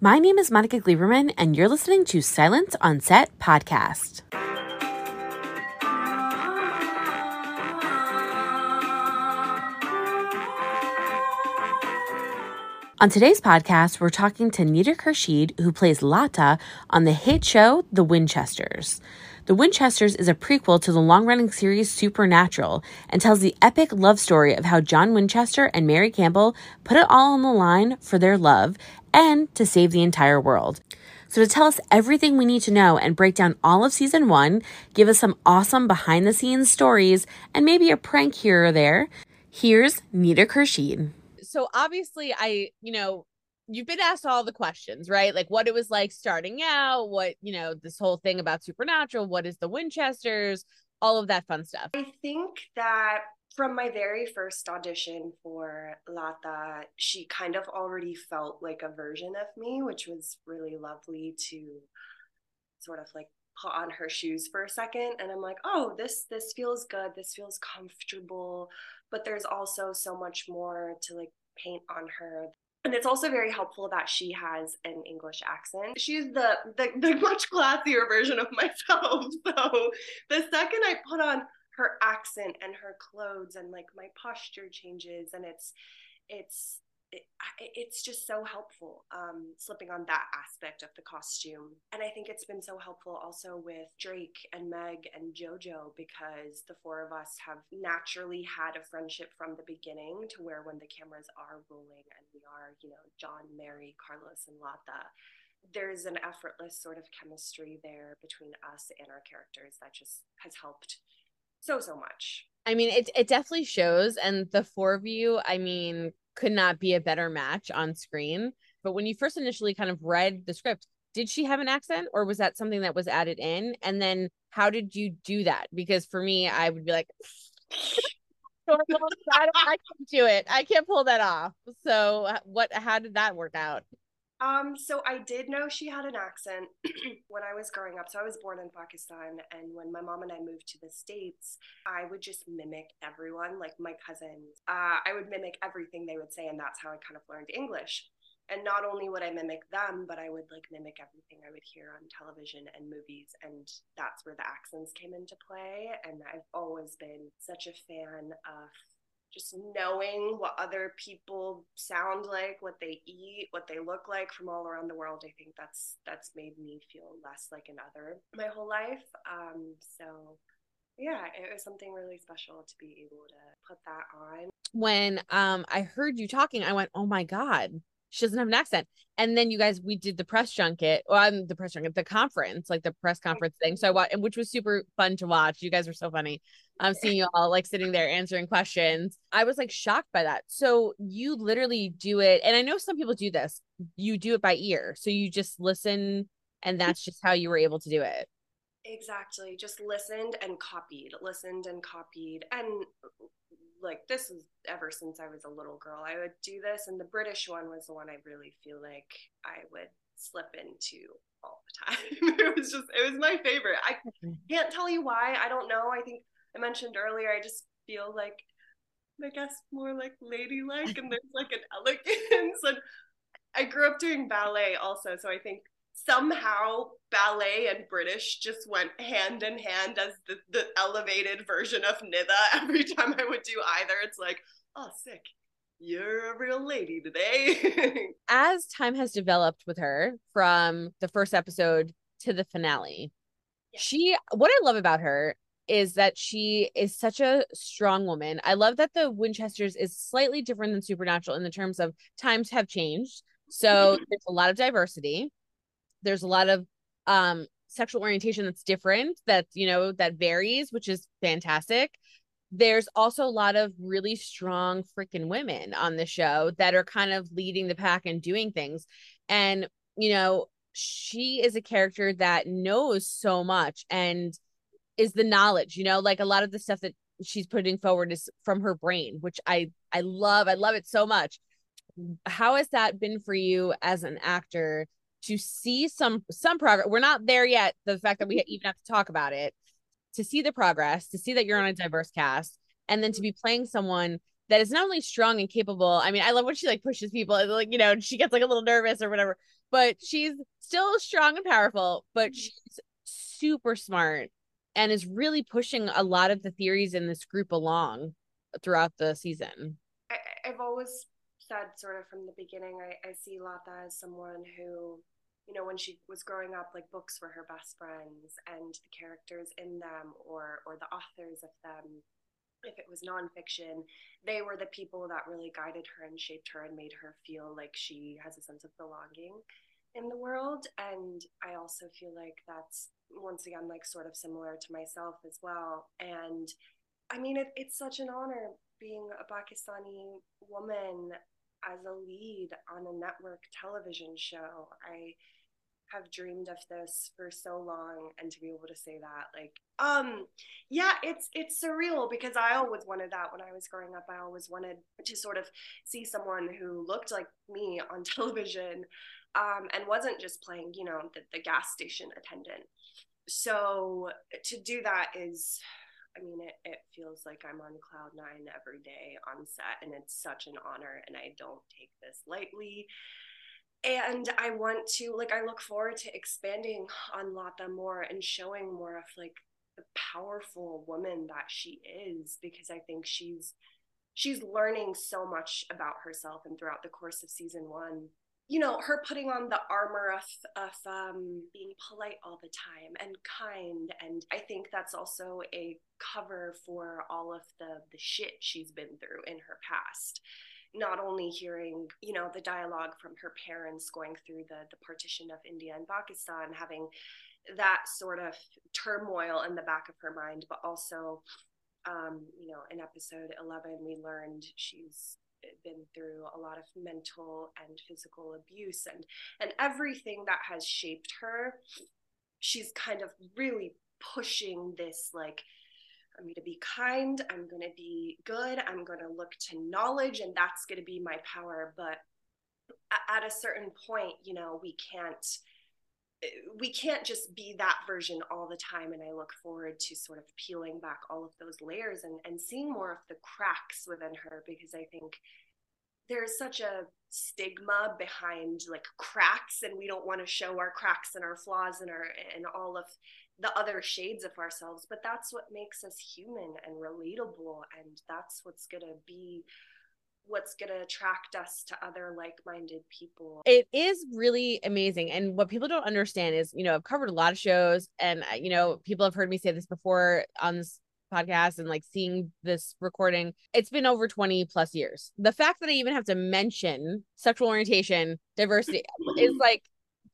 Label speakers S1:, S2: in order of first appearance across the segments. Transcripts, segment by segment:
S1: My name is Monica Gleberman, and you're listening to Silence on Set podcast. On today's podcast, we're talking to Nida Khurshid, who plays Lata on the hit show The Winchesters. The Winchesters is a prequel to the long running series Supernatural and tells the epic love story of how John Winchester and Mary Campbell put it all on the line for their love and to save the entire world. So, to tell us everything we need to know and break down all of season one, give us some awesome behind the scenes stories, and maybe a prank here or there, here's Nida Khurshid.
S2: So, obviously, I, you know, you've been asked all the questions, right? Like what it was like starting out, what, you know, this whole thing about Supernatural, what is the Winchesters, all of that fun stuff.
S3: I think that from my very first audition for Lata, she kind of already felt like a version of me, which was really lovely to sort of like put on her shoes for a second and I'm like, "Oh, this this feels good. This feels comfortable." But there's also so much more to like paint on her and it's also very helpful that she has an English accent. She's the, the, the much classier version of myself. So the second I put on her accent and her clothes and like my posture changes and it's it's it, it's just so helpful um, slipping on that aspect of the costume. And I think it's been so helpful also with Drake and Meg and JoJo because the four of us have naturally had a friendship from the beginning to where when the cameras are rolling and we are, you know, John, Mary, Carlos, and Lata, there's an effortless sort of chemistry there between us and our characters that just has helped so, so much.
S2: I mean, it, it definitely shows. And the four of you, I mean, could not be a better match on screen. But when you first initially kind of read the script, did she have an accent or was that something that was added in? And then how did you do that? Because for me, I would be like, I, I can't do it. I can't pull that off. So uh, what, how did that work out?
S3: Um, so I did know she had an accent when I was growing up. So I was born in Pakistan, and when my mom and I moved to the States, I would just mimic everyone, like my cousins. Uh, I would mimic everything they would say, and that's how I kind of learned English. And not only would I mimic them, but I would like mimic everything I would hear on television and movies, and that's where the accents came into play. And I've always been such a fan of just knowing what other people sound like, what they eat, what they look like from all around the world, I think that's that's made me feel less like another my whole life. Um, so yeah, it was something really special to be able to put that on.
S2: When um I heard you talking, I went, "Oh my god, she doesn't have an accent. And then you guys, we did the press junket, well, I'm the press junket, the conference, like the press conference thing. So I watched, which was super fun to watch. You guys were so funny. I'm um, seeing you all like sitting there answering questions. I was like shocked by that. So you literally do it, and I know some people do this. You do it by ear, so you just listen, and that's just how you were able to do it.
S3: Exactly. Just listened and copied, listened and copied. And like this is ever since I was a little girl. I would do this, and the British one was the one I really feel like I would slip into all the time. it was just it was my favorite. I mm-hmm. can't tell you why. I don't know. I think I mentioned earlier. I just feel like I guess more like ladylike, and there's like an elegance. And I grew up doing ballet also, so I think somehow ballet and British just went hand in hand as the, the elevated version of Nida. Every time I would do either, it's like, oh, sick. You're a real lady today.
S2: as time has developed with her from the first episode to the finale, yeah. she, what I love about her is that she is such a strong woman. I love that the Winchesters is slightly different than Supernatural in the terms of times have changed. So there's a lot of diversity there's a lot of um sexual orientation that's different that you know that varies which is fantastic. There's also a lot of really strong freaking women on the show that are kind of leading the pack and doing things. And you know she is a character that knows so much and is the knowledge you know like a lot of the stuff that she's putting forward is from her brain which i i love i love it so much. How has that been for you as an actor to see some some progress. We're not there yet. The fact that we even have to talk about it, to see the progress, to see that you're on a diverse cast, and then to be playing someone that is not only strong and capable. I mean, I love when she like pushes people, like you know, she gets like a little nervous or whatever, but she's still strong and powerful. But mm-hmm. she's super smart and is really pushing a lot of the theories in this group along throughout the season.
S3: I, I've always said, sort of from the beginning, I, I see Lata as someone who you know when she was growing up like books were her best friends and the characters in them or or the authors of them if it was nonfiction they were the people that really guided her and shaped her and made her feel like she has a sense of belonging in the world. And i also feel like that's once again like sort of similar to myself as well. And i mean it, it's such an honor being a pakistani woman as a lead on a network television show i have dreamed of this for so long and to be able to say that like um yeah it's it's surreal because i always wanted that when i was growing up. I always wanted to sort of see someone who looked like me on television um and wasn't just playing you know the, the gas station attendant. So to do that is I mean, it, it feels like I'm on cloud nine every day on set, and it's such an honor, and I don't take this lightly. And I want to like I look forward to expanding on Lata more and showing more of like the powerful woman that she is because I think she's she's learning so much about herself and throughout the course of season 1 you know her putting on the armor of of um, being polite all the time and kind and i think that's also a cover for all of the the shit she's been through in her past. Not only hearing you know the dialogue from her parents going through the the partition of India and Pakistan having that sort of turmoil in the back of her mind but also um, you know in episode 11 we learned she's been through a lot of mental and physical abuse and and everything that has shaped her she's kind of really pushing this like I'm going to be kind. I'm going to be good. I'm going to look to knowledge, and that's going to be my power. But at a certain point, you know, we can't we can't just be that version all the time and i look forward to sort of peeling back all of those layers and, and seeing more of the cracks within her because i think there's such a stigma behind like cracks and we don't want to show our cracks and our flaws and our and all of the other shades of ourselves but that's what makes us human and relatable and that's what's going to be what's going to attract us to other like-minded people
S2: it is really amazing and what people don't understand is you know i've covered a lot of shows and uh, you know people have heard me say this before on this podcast and like seeing this recording it's been over 20 plus years the fact that i even have to mention sexual orientation diversity is like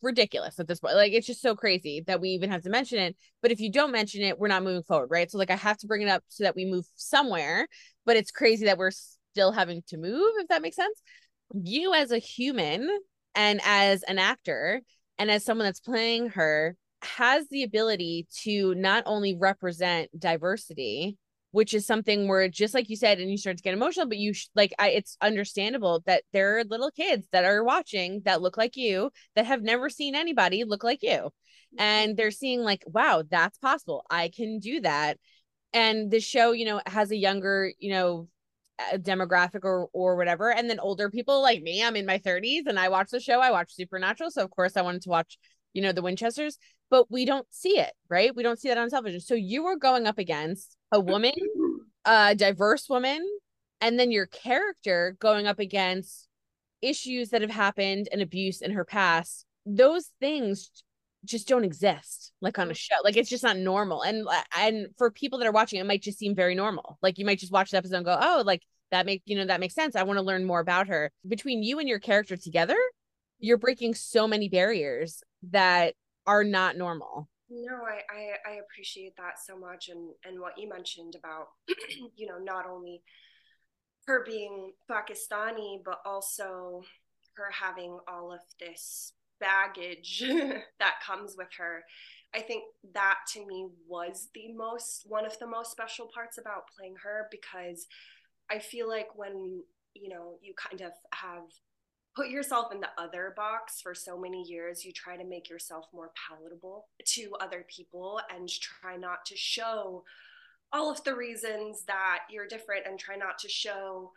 S2: ridiculous at this point. Like it's just so crazy that we even have to mention it. But if you don't mention it, we're not moving forward, right? So like I have to bring it up so that we move somewhere. But it's crazy that we're still having to move, if that makes sense. You as a human and as an actor and as someone that's playing her has the ability to not only represent diversity which is something where just like you said and you start to get emotional but you sh- like I, it's understandable that there are little kids that are watching that look like you that have never seen anybody look like you. And they're seeing like wow that's possible. I can do that. And the show you know has a younger you know demographic or or whatever. And then older people like me i'm in my 30s and i watch the show i watch supernatural. So of course i wanted to watch you know the winchesters but we don't see it right? We don't see that on television. So you were going up against a woman, a diverse woman, and then your character going up against issues that have happened and abuse in her past. Those things just don't exist like on a show. Like it's just not normal. And uh, and for people that are watching, it might just seem very normal. Like you might just watch the episode and go, oh, like that make you know that makes sense. I want to learn more about her. Between you and your character together, you're breaking so many barriers that are not normal.
S3: No, I, I, I appreciate that so much, and and what you mentioned about, you know, not only her being Pakistani, but also her having all of this baggage that comes with her. I think that to me was the most one of the most special parts about playing her because I feel like when you know you kind of have put yourself in the other box for so many years you try to make yourself more palatable to other people and try not to show all of the reasons that you're different and try not to show,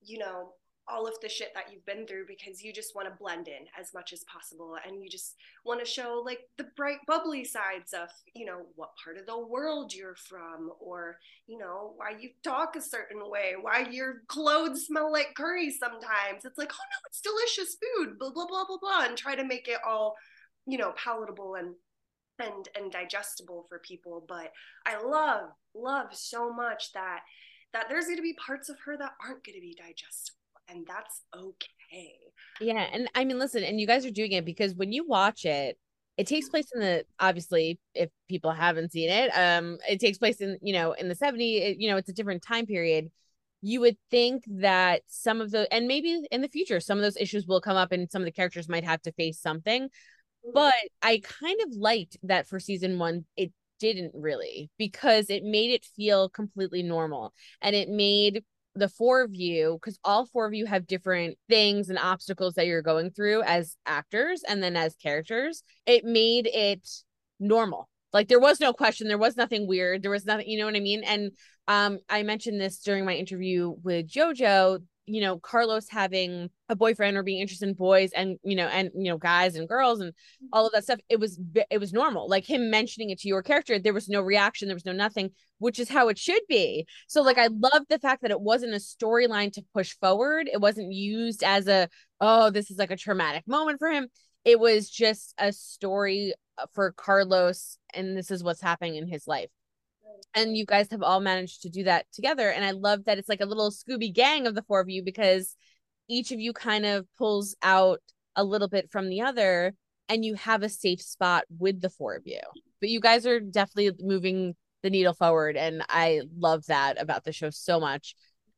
S3: you know, all of the shit that you've been through because you just want to blend in as much as possible and you just want to show like the bright bubbly sides of you know what part of the world you're from or you know why you talk a certain way why your clothes smell like curry sometimes. It's like oh no it's delicious food blah blah blah blah blah and try to make it all you know palatable and and and digestible for people. But i love love so much that that there's going to be parts of her that aren't going to be digestible and that's okay.
S2: Yeah and i mean listen and you guys are doing it because when you watch it it takes place in the obviously if people haven't seen it um it takes place in you know in the 70 you know it's a different time period. You would think that some of the and maybe in the future some of those issues will come up and some of the characters might have to face something. But I kind of liked that for season one, it didn't really because it made it feel completely normal and it made the four of you because all four of you have different things and obstacles that you're going through as actors and then as characters it made it normal. Like there was no question. There was nothing weird. There was nothing you know what i mean? And um i mentioned this during my interview with jojo you know carlos having a boyfriend or being interested in boys and you know and you know guys and girls and all of that stuff it was it was normal. Like him mentioning it to your character there was no reaction there was no nothing which is how it should be. So like i love the fact that it wasn't a storyline to push forward. It wasn't used as a oh this is like a traumatic moment for him. It was just a story uh, for carlos and this is what's happening in his life and you guys have all managed to do that together. And i love that it's like a little scooby gang of the four of you because each of you kind of pulls out a little bit from the other and you have a safe spot with the four of you. But you guys are definitely moving the needle forward and i love that about the show so much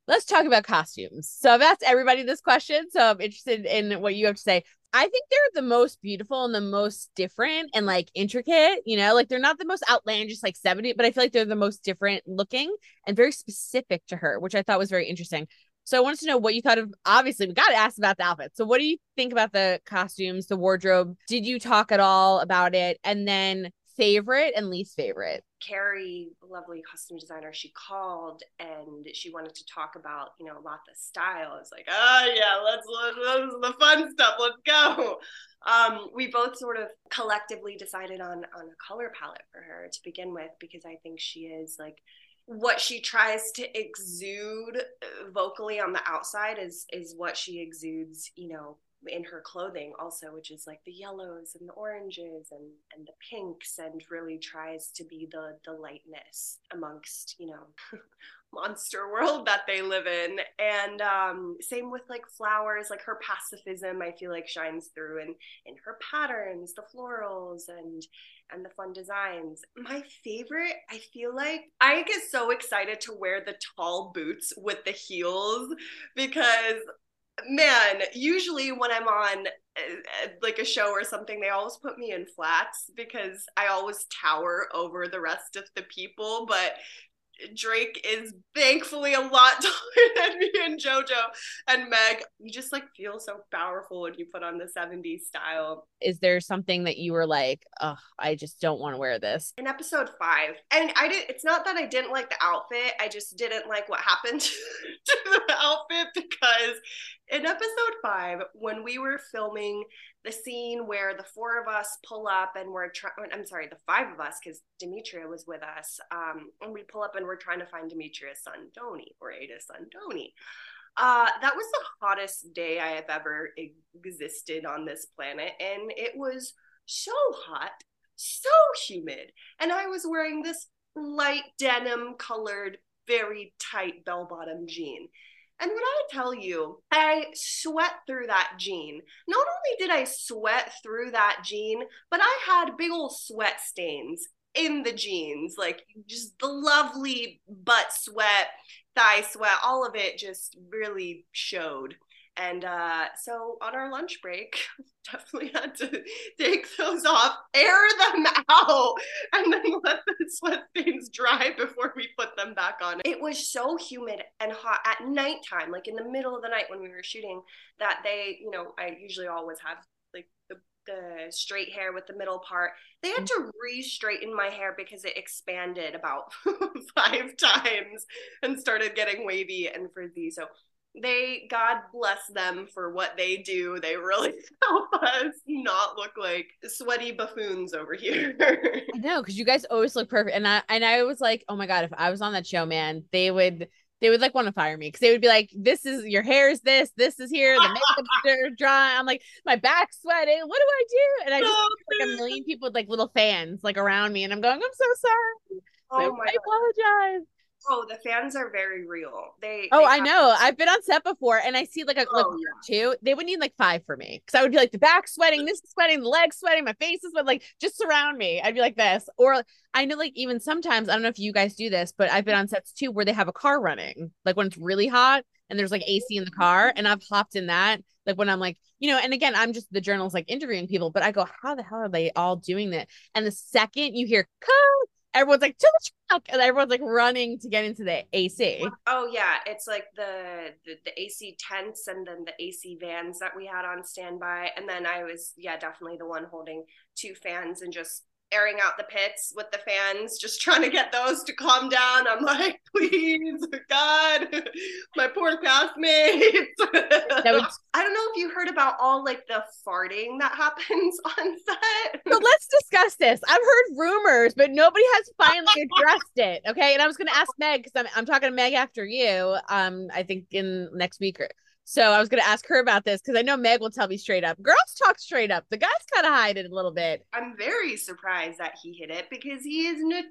S2: let's talk about costumes so i've asked everybody this question so i'm interested in what you have to say I think they're the most beautiful and the most different and like intricate, you know, like they're not the most outlandish like 70, but I feel like they're the most different looking and very specific to her, which I thought was very interesting. So I wanted to know what you thought of obviously we got to ask about the outfit. So what do you think about the costumes, the wardrobe? Did you talk at all about it? And then favorite and least favorite?
S3: Carrie, lovely costume designer, she called and she wanted to talk about, you know, the style. It's like, oh yeah, let's, let's the fun stuff. Let's go. Um, we both sort of collectively decided on on a color palette for her to begin with because I think she is like what she tries to exude vocally on the outside is is what she exudes, you know, in her clothing also which is like the yellows and the oranges and and the pinks and really tries to be the the lightness amongst you know monster world that they live in. And um same with like flowers like her pacifism i feel like shines through in in her patterns the florals and and the fun designs. My favorite i feel like i get so excited to wear the tall boots with the heels because man, usually when I'm on uh, like a show or something, they always put me in flats because I always tower over the rest of the people. But Drake is thankfully a lot taller than me and JoJo and Meg. You just like feel so powerful when you put on the 70s style.
S2: Is there something that you were like, oh, I just don't want to wear this?
S3: In episode five, and I did it's not that I didn't like the outfit, I just didn't like what happened to the outfit because in episode five, when we were filming the scene where the four of us pull up and we're trying, I'm sorry, the five of us, because Demetria was with us, um, and we pull up and we're trying to find Demetria's son, Doni, or Ada's son, Doni. Uh, that was the hottest day I have ever existed on this planet. And it was so hot, so humid. And I was wearing this light denim colored, very tight bell bottom jean. And when I tell you, I sweat through that jean. Not only did I sweat through that jean, but I had big old sweat stains in the jeans, like just the lovely butt sweat, thigh sweat, all of it just really showed. And uh, so on our lunch break, definitely had to take those off, air them out, and then let the sweat stains dry before we put them back on. It was so humid and hot at nighttime, like in the middle of the night when we were shooting, that they, you know, I usually always have like the the straight hair with the middle part. They had to re-straighten my hair because it expanded about five times and started getting wavy and frizzy. So they God bless them for what they do. They really help us not look like sweaty buffoons over here.
S2: I know because you guys always look perfect, and I and I was like, oh my god, if I was on that show, man, they would they would like want to fire me because they would be like, "This is your hair is this, this is here, the makeup's dry." I'm like, my back's sweating. What do I do? And I just oh, like a million people with like little fans like around me, and I'm going, "I'm so sorry." Oh my I apologize.
S3: Oh, the fans are very real. They.
S2: Oh,
S3: they
S2: I know. To- I've been on set before, and I see like a oh, like yeah. two. They would need like five for me because I would be like the back sweating, this is sweating, the legs sweating, my face is sweating. Like just surround me. I'd be like this, or I know like even sometimes I don't know if you guys do this, but I've been on sets too where they have a car running, like when it's really hot and there's like AC in the car, mm-hmm. and I've hopped in that. Like when I'm like, you know, and again, I'm just the journalist like interviewing people, but I go, how the hell are they all doing that? And the second you hear cut everyone's like to the truck and everyone's like running to get into the AC.
S3: Oh yeah, it's like the, the the AC tents and then the AC vans that we had on standby. And then I was yeah, definitely the one holding two fans and just airing out the pits with the fans, just trying to get those to calm down. I'm like, please, God, my poor castmates. Was- I don't know if you heard about all like the farting that happens on set.
S2: So let's discuss this. I've heard rumors, but nobody has finally addressed it. Okay. And I was going to ask Meg because I'm, I'm talking to Meg after you. Um, I think in next week or so I was going to ask her about this because I know Meg will tell me straight up. Girls talk straight up. The guys kind of hide it a little bit.
S3: I'm very surprised that he hit it because he is notorious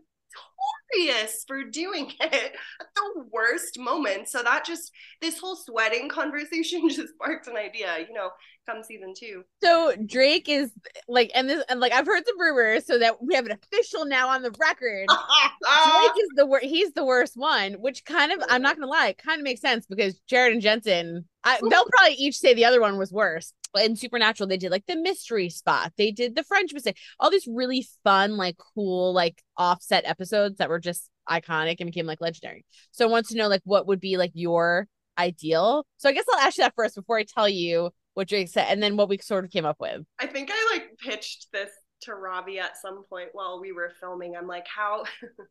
S3: for doing it at the worst moment. So that just, this whole sweating conversation just sparked an idea, you know, come season two.
S2: So Drake is like, and this, and like, I've heard some rumors so that we have an official now on the record. Ah! Drake is the worst, he's the worst one, which kind of, I'm not to lie, kind of makes sense because Jared and Jensen I, they'll probably each say the other one was worse. In Supernatural, they did like the mystery spot. They did the French mistake. All these really fun, like cool, like offset episodes that were just iconic and became like legendary. So I want to know like what would be like your ideal. So I guess I'll ask you that first before I tell you what Drake said, and then what we sort of came up with.
S3: I think I like pitched this to Robbie at some point while we were filming. I'm like, how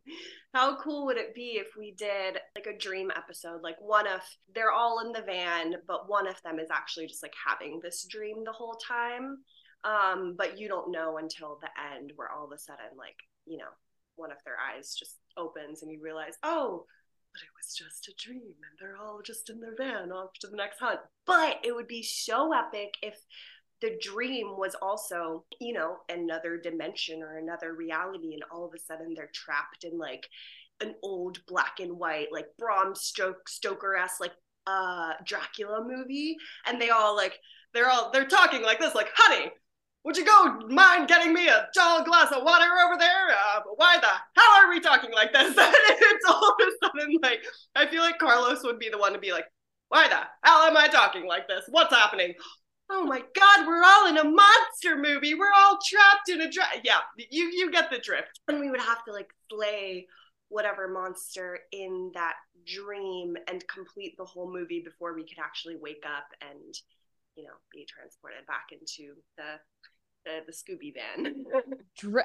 S3: how cool would it be if we did like a dream episode? Like one of they're all in the van, but one of them is actually just like having this dream the whole time. Um, but you don't know until the end where all of a sudden, like, you know, one of their eyes just opens and you realize, oh, but it was just a dream and they're all just in their van off to the next hunt. But it would be so epic if the dream was also, you know, another dimension or another reality. And all of a sudden they're trapped in like an old black and white, like Bram Stoker ass, like uh Dracula movie. And they all like, they're all, they're talking like this, like, honey, would you go mind getting me a tall glass of water over there? Uh, why the hell are we talking like this? it's all of a sudden like, I feel like Carlos would be the one to be like, why the hell am I talking like this? What's happening? Oh my god we're all in a monster movie we're all trapped in a dra-. yeah you you get the drift and we would have to like slay whatever monster in that dream and complete the whole movie before we could actually wake up and you know be transported back into the the, the Scooby van.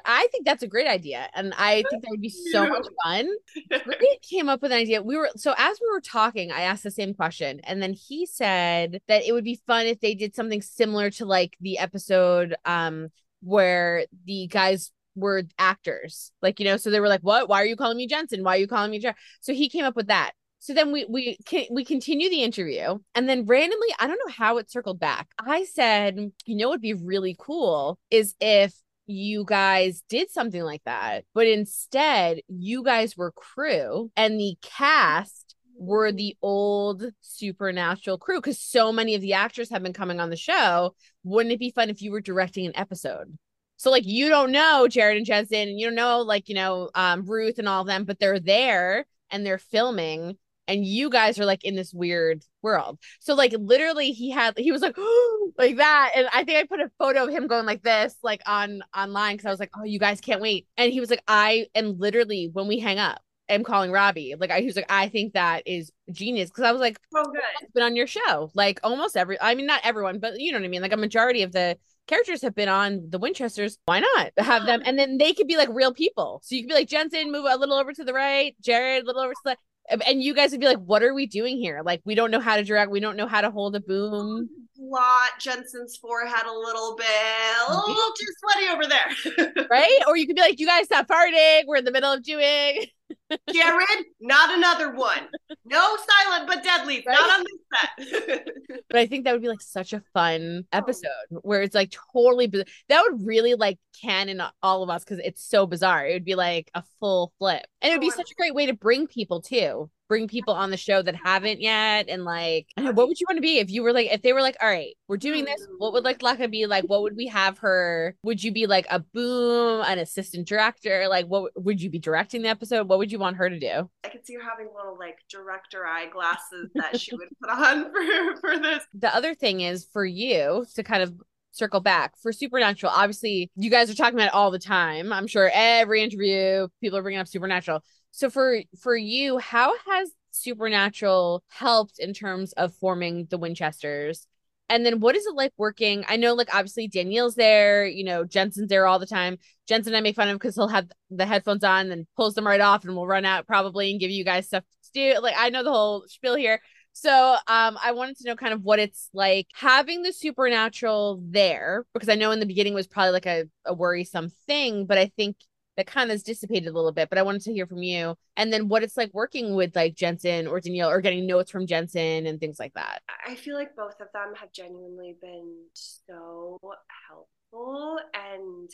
S2: I think that's a great idea, and I think that would be so much fun. We came up with an idea. We were so as we were talking, I asked the same question, and then he said that it would be fun if they did something similar to like the episode um where the guys were actors, like you know, so they were like, "What? Why are you calling me Jensen? Why are you calling me?" Jer-? So he came up with that. So then we we we continue the interview, and then randomly, I don't know how it circled back. I said, you know, what'd be really cool is if you guys did something like that, but instead you guys were crew and the cast were the old supernatural crew because so many of the actors have been coming on the show. Wouldn't it be fun if you were directing an episode? So like you don't know Jared and Jensen, and you don't know like you know um, Ruth and all of them, but they're there and they're filming and you guys are like in this weird world. So like literally he had he was like like that and I think I put a photo of him going like this like on online cuz I was like oh you guys can't wait. And he was like I and literally when we hang up am calling Robbie. Like I he was like I think that is genius cuz I was like
S3: oh good.
S2: Been on your show. Like almost every I mean not everyone but you know what I mean like a majority of the characters have been on the Winchesters. Why not have them? And then they could be like real people. So you could be like Jensen, move a little over to the right, Jared, a little over to the and you guys would be like, what are we doing here? Like, we don't know how to direct, we don't know how to hold a boom.
S3: Blot Jensen's forehead a little bit, a little too sweaty over there.
S2: right? Or you could be like, you guys stop farting, we're in the middle of doing.
S3: Jared, not another one. No silent but deadly. Right? Not on this set.
S2: but I think that would be like such a fun oh. episode where it's like totally biz- that would really like canon all of us because it's so bizarre. It would be like a full flip. And it would be oh, such a great way to bring people too bring people on the show that haven't yet and like what would you want to be if you were like if they were like all right we're doing this. Mm. What would like Lata be like? What would we have her? Would you be like a boom an assistant director? Like what would you be directing the episode? What would you want her to do?
S3: I could see her having little like director eyeglasses that she would put on for for this.
S2: The other thing is for you to kind of circle back for supernatural obviously you guys are talking about it all the time. I'm sure every interview people are bringing up supernatural so for for you, how has supernatural helped in terms of forming the Winchesters? And then what is it like working? I know like obviously Danneel's there, you know, Jensen's there all the time. Jensen I make fun of because he'll have the headphones on and pulls them right off and we'll run out probably and give you guys stuff to do. Like I know the whole spiel here. So um I wanted to know kind of what it's like having the supernatural there because I know in the beginning was probably like a, a worrisome thing, but I think that kind of has dissipated a little bit, but I wanted to hear from you. And then what it's like working with like Jensen or Danneel or getting notes from Jensen and things like that.
S3: I feel like both of them have genuinely been so helpful and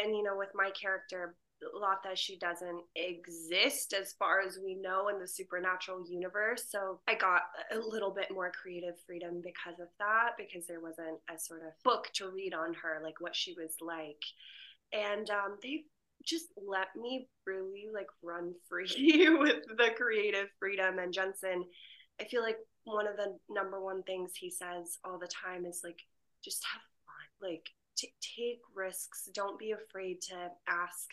S3: and you know with my character Lata, she doesn't exist as far as we know in the supernatural universe. So I got a little bit more creative freedom because of that, because there wasn't a sort of book to read on her, like what she was like. And um, they've just let me really like run free with the creative freedom. And Jensen I feel like one of the number one things he says all the time is like just have fun. Like t- take risks. Don't be afraid to ask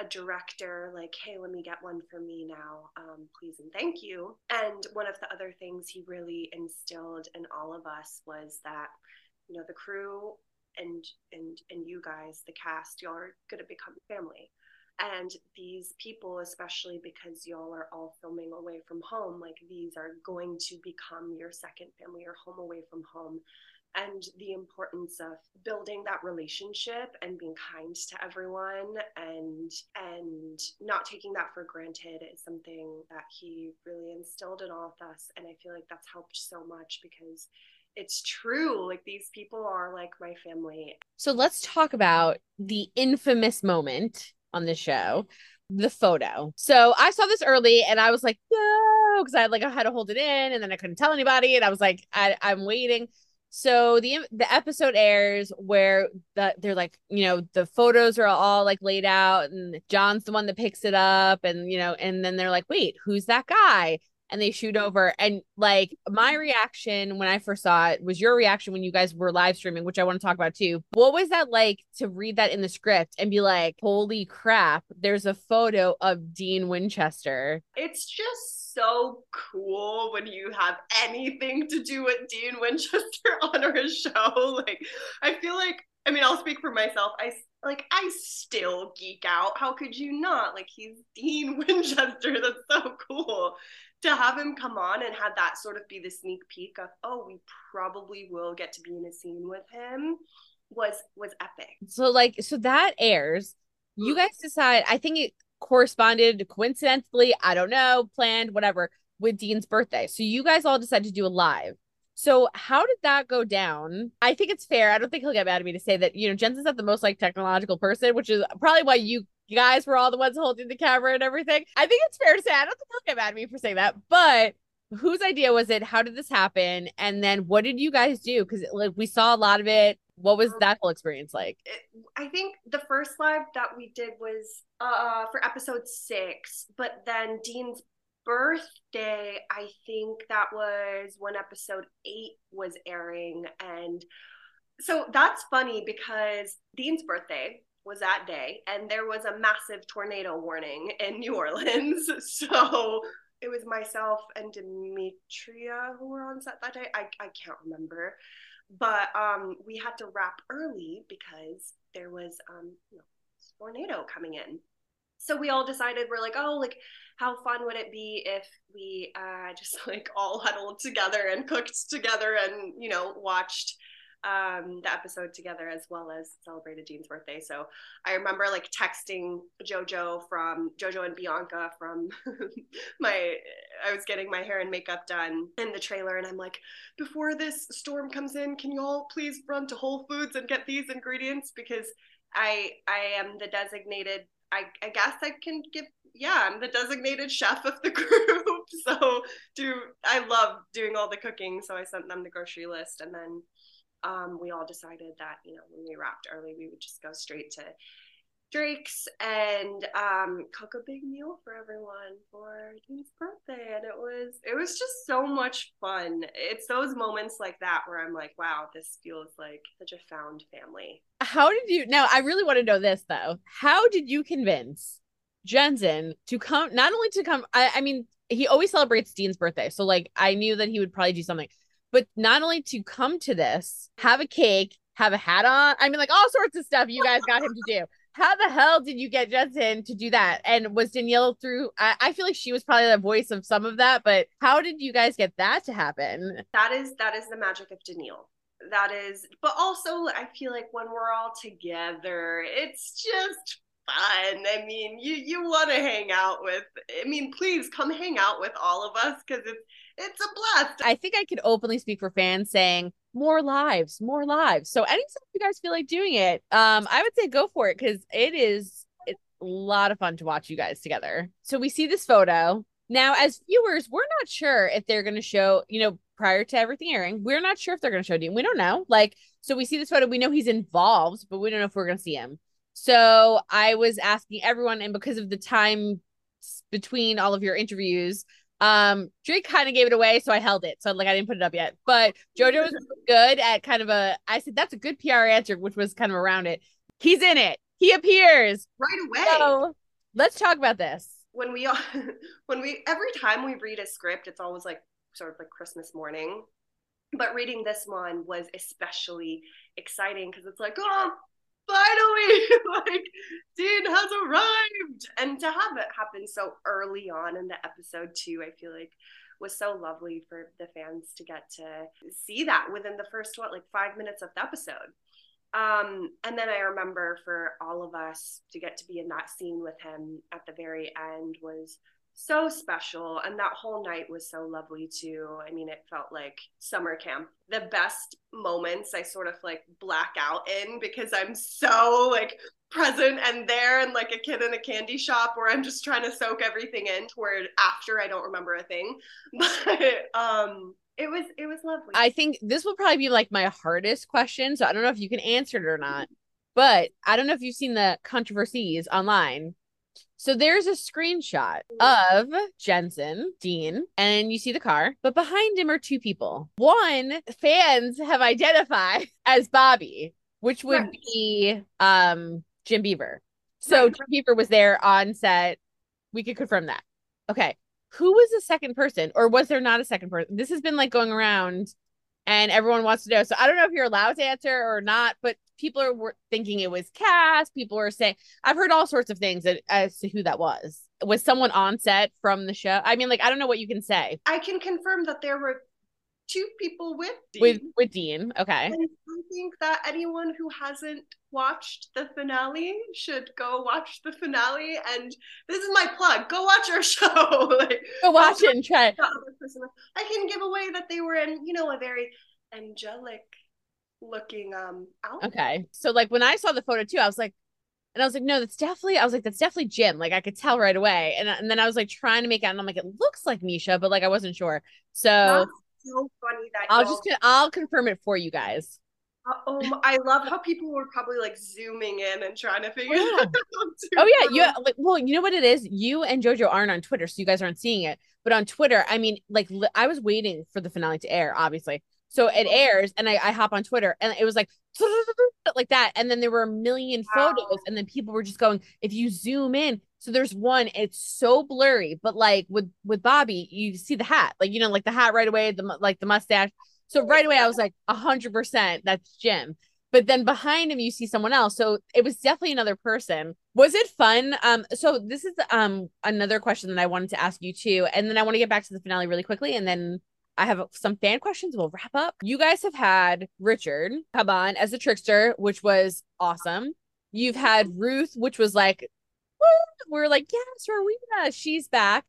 S3: a director like hey let me get one for me now. Um, please and thank you. And one of the other things he really instilled in all of us was that you know the crew and and and you guys the cast y'all are going to become family. And these people especially because y'all are all filming away from home like these are going to become your second family or home away from home. And the importance of building that relationship and being kind to everyone and and not taking that for granted is something that he really instilled in all of us. And i feel like that's helped so much because it's true. Like these people are like my family.
S2: So let's talk about the infamous moment on the show the photo. So I saw this early and I was like, no, because I had like I had to hold it in and then I couldn't tell anybody. And I was like, I, I'm waiting. So the the episode airs where the they're like, you know, the photos are all like laid out and John's the one that picks it up and you know, and then they're like, wait, who's that guy? And they shoot over and like my reaction when i first saw it was your reaction when you guys were live streaming which i want to talk about too. What was that like to read that in the script and be like holy crap there's a photo of dean winchester.
S3: It's just so cool when you have anything to do with dean winchester on our show. Like i feel like i mean i'll speak for myself. I like I still geek out. How could you not? Like he's Dean Winchester. That's so cool. To have him come on and have that sort of be the sneak peek of oh we probably will get to be in a scene with him was was epic.
S2: So like so that airs. You mm. guys decide. I think it corresponded coincidentally i don't know planned whatever with dean's birthday. So you guys all decided to do a live so how did that go down? I think it's fair. I don't think he'll get mad at me to say that, you know, Jensen's not the most like technological person, which is probably why you guys were all the ones holding the camera and everything. I think it's fair to say I don't think he'll get mad at me for saying that, but whose idea was it? How did this happen? And then what did you guys do? Because like we saw a lot of it. What was that whole experience like?
S3: I think the first live that we did was uh for episode six, but then Dean's birthday, I think that was when episode eight was airing. And so that's funny because Dean's birthday was that day and there was a massive tornado warning in New Orleans. So it was myself and Demetria who were on set that day. I, I can't remember. but um, we had to wrap early because there was um, you know, tornado coming in. So we all decided we're like, oh, like how fun would it be if we uh, just like all huddled together and cooked together and you know watched um, the episode together as well as celebrated Dean's birthday. So I remember like texting JoJo from JoJo and Bianca from my, I was getting my hair and makeup done in the trailer. And I'm like, before this storm comes in, can you all please run to Whole Foods and get these ingredients? Because I, I am the designated I, I guess I can give yeah, I'm the designated chef of the group. So do I love doing all the cooking. So I sent them the grocery list and then um, we all decided that, you know, when we wrapped early, we would just go straight to Drake's and um, cook a big meal for everyone for Dean's birthday. And it was it was just so much fun. It's those moments like that where I'm like, wow, this feels like such a found family.
S2: How did you now I really want to know this though. How did you convince Jensen to come not only to come I, I mean, he always celebrates Dean's birthday. So like I knew that he would probably do something but not only to come to this, have a cake, have a hat on. I mean, like all sorts of stuff you guys got him to do. How the hell did you get Jensen to do that? And was Danneel through? I, I feel like she was probably the voice of some of that, but how did you guys get that to happen?
S3: That is that is the magic of Danneel that is but also i feel like when we're all together it's just fun i mean you you want to hang out with i mean please come hang out with all of us because it's it's a blast.
S2: I think I could openly speak for fans saying more lives, more lives. So anytime you guys feel like doing it, um, I would say go for it because it is it's a lot of fun to watch you guys together. So we see this photo. Now, as viewers, we're not sure if they're gonna show, you know, prior to everything airing, we're not sure if they're gonna show Dean. We don't know. Like, so we see this photo, we know he's involved, but we don't know if we're gonna see him. So I was asking everyone, and because of the time between all of your interviews, um, Drake kind of gave it away, so I held it. So like I didn't put it up yet. But JoJo was good at kind of a I said that's a good PR answer, which was kind of around it. He's in it. He appears
S3: right away. So
S2: let's talk about this.
S3: When we all when we every time we read a script, it's always like sort of like Christmas morning. But reading this one was especially exciting because it's like, oh, finally like dean has arrived! And to have it happen so early on in the episode too i feel like was so lovely for the fans to get to see that within the first what like five minutes of the episode. Um and then i remember for all of us to get to be in that scene with him at the very end was so special and that whole night was so lovely too. I mean it felt like summer camp. The best moments i sort of like black out in because i'm so like present and there and like a kid in a candy shop where i'm just trying to soak everything in toward after i don't remember a thing. But um it was it was lovely.
S2: I think this will probably be like my hardest question so i don't know if you can answer it or not but i don't know if you've seen the controversies online so there's a screenshot of Jensen, Dean, and you see the car, but behind him are two people. One fans have identified as Bobby, which would right. be um Jim Beaver. So right. Jim Beaver was there on set. We could confirm that. Okay. Who was the second person, or was there not a second person? This has been like going around and everyone wants to know. So I don't know if you're allowed to answer or not, but people are thinking it was cast. People are saying I've heard all sorts of things as to who that was. Was someone on set from the show? I mean, like I don't know what you can say.
S3: I can confirm that there were two people with
S2: Dean. With with Dean, okay. And
S3: I think that anyone who hasn't watched the finale should go watch the finale. And this is my plug: go watch our show. like,
S2: go watch it and try.
S3: I can give away that they were in, you know, a very angelic looking um outfit.
S2: Okay, so like when I saw the photo too, I was like. And I was like, no, that's definitely. I was like, that's definitely Jim. Like I could tell right away. And and then I was like trying to make out, and I'm like, it looks like Misha, but like I wasn't sure. So
S3: so funny that
S2: I'll just I'll confirm it for you guys.
S3: Uh, oh, I love how people were probably like zooming in and trying to figure oh,
S2: yeah. out. oh yeah, yeah. Like, well, you know what it is. You and JoJo aren't on Twitter, so you guys aren't seeing it. But on Twitter, I mean, like I was waiting for the finale to air, obviously. So it airs, and I, I hop on Twitter, and it was like like that, and then there were a million photos, and then people were just going, if you zoom in, so there's one, it's so blurry, but like with with Bobby, you see the hat, like you know, like the hat right away, the like the mustache. So right away, I was like, a hundred percent, that's Jim. But then behind him, you see someone else. So it was definitely another person. Was it fun? Um, so this is um another question that I wanted to ask you too, and then I want to get back to the finale really quickly, and then I have some fan questions. We'll wrap up. You guys have had Richard come on as a trickster, which was awesome. You've had Ruth, which was like, we're like, yes, Rowena, she's back.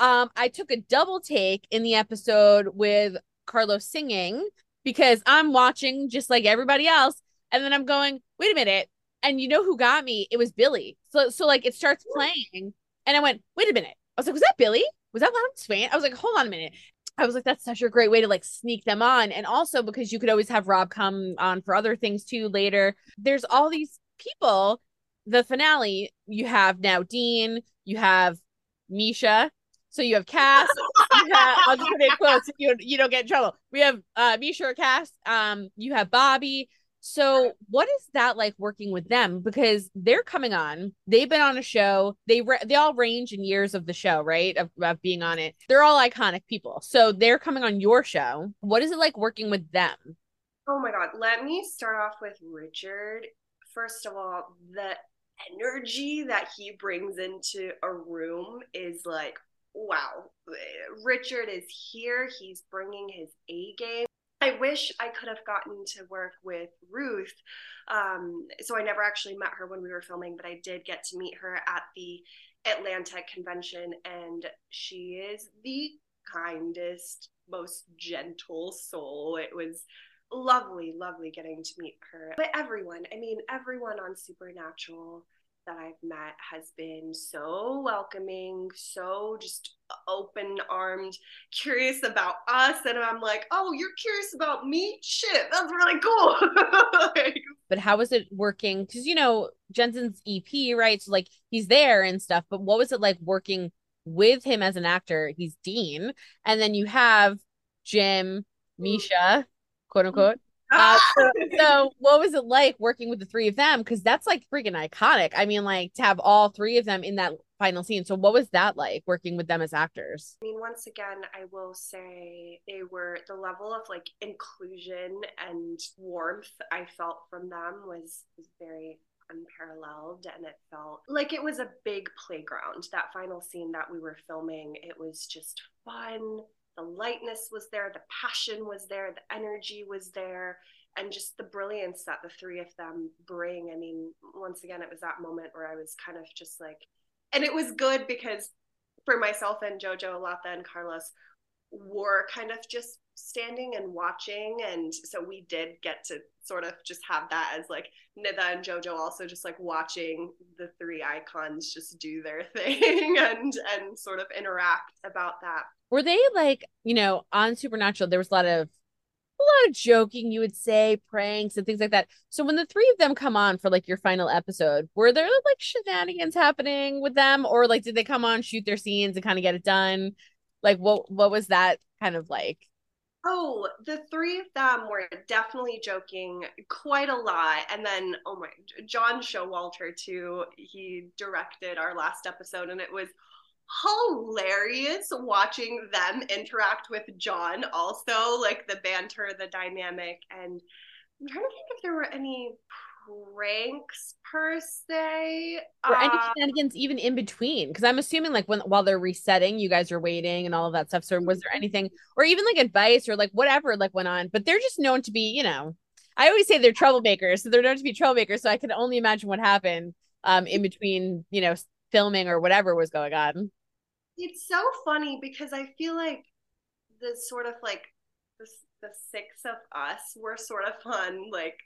S2: Um, I took a double take in the episode with Carlos singing because I'm watching just like everybody else. And then I'm going, wait a minute. And you know who got me? It was Billy. So so like it starts playing. And I went, wait a minute. I was like, was that Billy? Was that Louden Swain? I was like, hold on a minute. I was like, that's such a great way to like sneak them on. And also because you could always have Rob come on for other things too later. There's all these people. The finale, you have now Dean, you have Misha, so you have Cass. you have, I'll just put it close you you don't get in trouble. We have uh Misha or Cass. Um, you have Bobby. So what is that like working with them? Because they're coming on. They've been on a show. They re- they all range in years of the show, right? Of, of being on it. They're all iconic people. So they're coming on your show. What is it like working with them?
S3: Oh my god. Let me start off with Richard. First of all, the energy that he brings into a room is like wow, Richard is here. He's bringing his A game. I wish I could have gotten to work with Ruth. Um, so I never actually met her when we were filming, but I did get to meet her at the Atlanta convention, and she is the kindest, most gentle soul. It was lovely, lovely getting to meet her. But everyone, I mean, everyone on Supernatural that I've met has been so welcoming, so just open armed, curious about us. And I'm like, oh, you're curious about me? Shit, that's really cool.
S2: like, but how was it working? Because, you know, Jensen's EP, right? So, like, he's there and stuff. But what was it like working with him as an actor? He's Dean. And then you have Jim, mm. Misha, quote unquote. Uh, so, so, what was it like working with the three of them? Because that's like freaking iconic. I mean, like to have all three of them in that final scene. So, what was that like working with them as actors?
S3: I mean, once again, I will say they were the level of like inclusion and warmth I felt from them was, was very unparalleled and it felt like it was a big playground that final scene that we were filming it was just fun the lightness was there, the passion was there, the energy was there, and just the brilliance that the three of them bring. I mean, once again, it was that moment where I was kind of just like, and it was good because for myself and Jojo, Lata, and Carlos were kind of just standing and watching. And so we did get to sort of just have that as like Nida and Jojo also just like watching the three icons just do their thing and and sort of interact about that
S2: were they like you know on supernatural there was a lot of a lot of joking you would say pranks and things like that. So when the three of them come on for like your final episode were there like shenanigans happening with them? Or like did they come on shoot their scenes and kind of get it done? Like what what was that kind of like?
S3: Oh, the three of them were definitely joking quite a lot. And then, oh my, John Showalter, too, he directed our last episode, and it was hilarious watching them interact with John also like the banter the dynamic and I'm trying to think if there were any pranks per se.
S2: Or any uh, shenanigans even in between because I'm assuming like when while they're resetting you guys are waiting and all of that stuff. So was there anything or even like advice or like whatever like went on but they're just known to be you know I always say they're troublemakers so they're known to be troublemakers so I can only imagine what happened um in between you know filming or whatever was going on
S3: it's so funny because I feel like the sort of like the, the six of us were sort of on like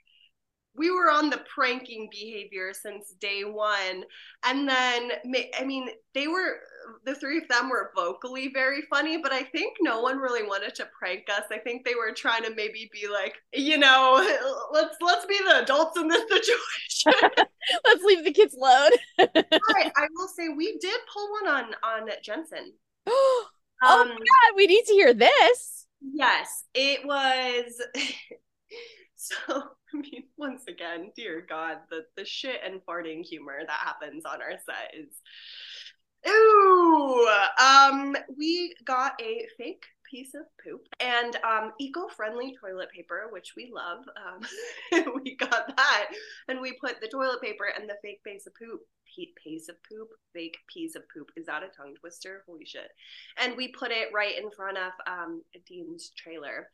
S3: we were on the pranking behavior since day one. And then i mean they were the three of them were vocally very funny but i think no one really wanted to prank us. I think they were trying to maybe be like you know let's let's be the adults in this situation.
S2: Let's leave the kids alone.
S3: Right i will say we did pull one on on jensen.
S2: Oh um, my god we need to hear this.
S3: Yes it was so I mean, once again, dear God, the the shit and farting humor that happens on our set is Ooh, um, we got a fake piece of poop and um, eco-friendly toilet paper, which we love. Um, we got that, and we put the toilet paper and the fake piece of poop piece of poop, fake piece of poop. Is that a tongue twister? Holy shit! And we put it right in front of um, Dean's trailer,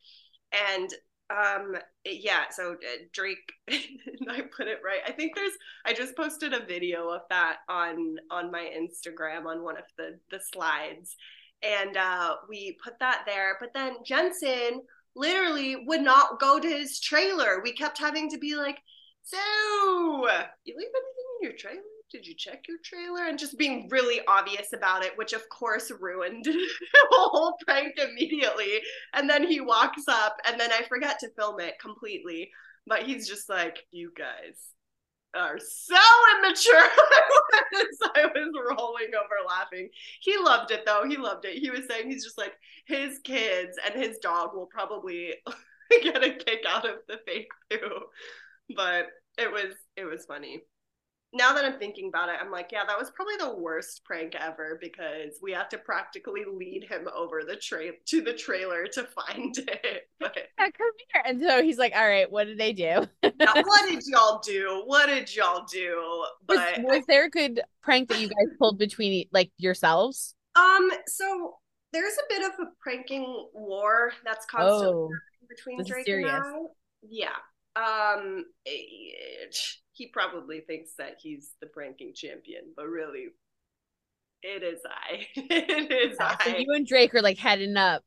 S3: and um yeah so uh, drake i put it right. I think there's i just posted a video of that on on my instagram on one of the the slides. And uh we put that there but then jensen literally would not go to his trailer. We kept having to be like so you leave anything in your trailer did you check your trailer? And just being really obvious about it, which of course ruined the whole prank immediately. And then he walks up, and then I forget to film it completely. But he's just like, You guys are so immature. I was rolling over laughing. He loved it though. He loved it. He was saying he's just like, his kids and his dog will probably get a kick out of the fake poo. But it was it was funny now that I'm thinking about it, I'm like, yeah, that was probably the worst prank ever because we had to practically lead him over the trail to the trailer to find it. But
S2: yeah, come here. And so he's like, all right, what did they do?
S3: what did y'all do? What did y'all do?
S2: But was, was there a good prank that you guys pulled between like yourselves?
S3: Um, so there's a bit of a pranking war that's constantly oh, between Drake and I. Yeah. Um, it, he probably thinks that he's the pranking champion, but really, it is I. it is yeah, I.
S2: So you and Drake are like heading up.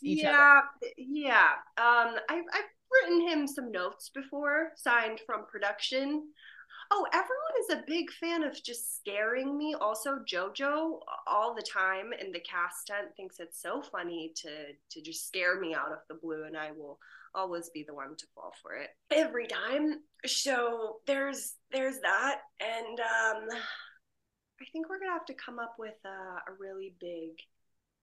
S3: yeah, other. yeah. Um, I've I've written him some notes before, signed from production. Oh, everyone is a big fan of just scaring me. Also, JoJo all the time in the cast tent thinks it's so funny to to just scare me out of the blue, and I will always be the one to fall for it every time. So there's there's that, and um, I think we're gonna have to come up with a, a really big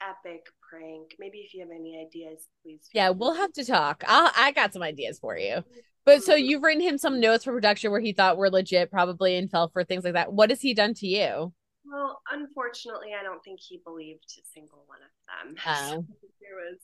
S3: epic prank. Maybe if you have any ideas, please.
S2: Yeah, we'll have to talk. I'll, I got some ideas for you. But so you've written him some notes for production where he thought were legit, probably, and fell for things like that. What has he done to you?
S3: Well, unfortunately, I don't think he believed a single one of them. Oh. there was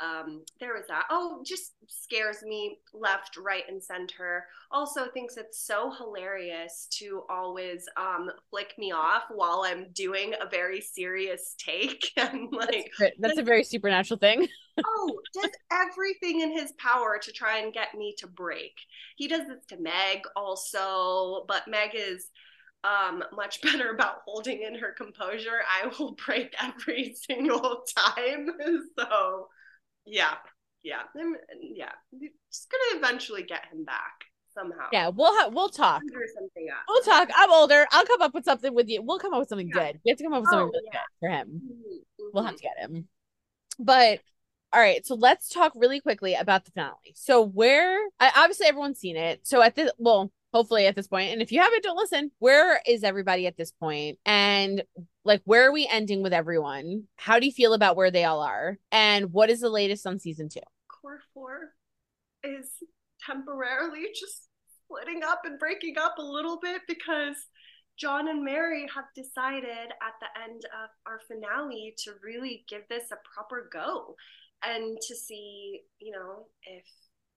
S3: um, there was that. Oh, just scares me left, right, and center. Also, thinks it's so hilarious to always um, flick me off while I'm doing a very serious take. and like,
S2: that's, that's a very supernatural thing.
S3: oh, does everything in his power to try and get me to break. He does this to Meg also, but Meg is um, much better about holding in her composure. I will break every single time. so yeah, yeah, yeah. Just gonna eventually get him back somehow.
S2: Yeah, we'll ha- we'll talk. We'll talk. I'm older. I'll come up with something with you. We'll come up with something yeah. good. We have to come up with something oh, really yeah. good for him. Mm-hmm. We'll have to get him. But all right, so let's talk really quickly about the finale. So where I, obviously everyone's seen it. So at this well, hopefully at this point, and if you haven't, don't listen. Where is everybody at this? And like, where are we ending with everyone? How do you feel about where they all are? And what is the latest on season two?
S3: Core four is temporarily just splitting up and breaking up a little bit because John and Mary have decided at the end of our finale to really give this a proper go and to see, you know, if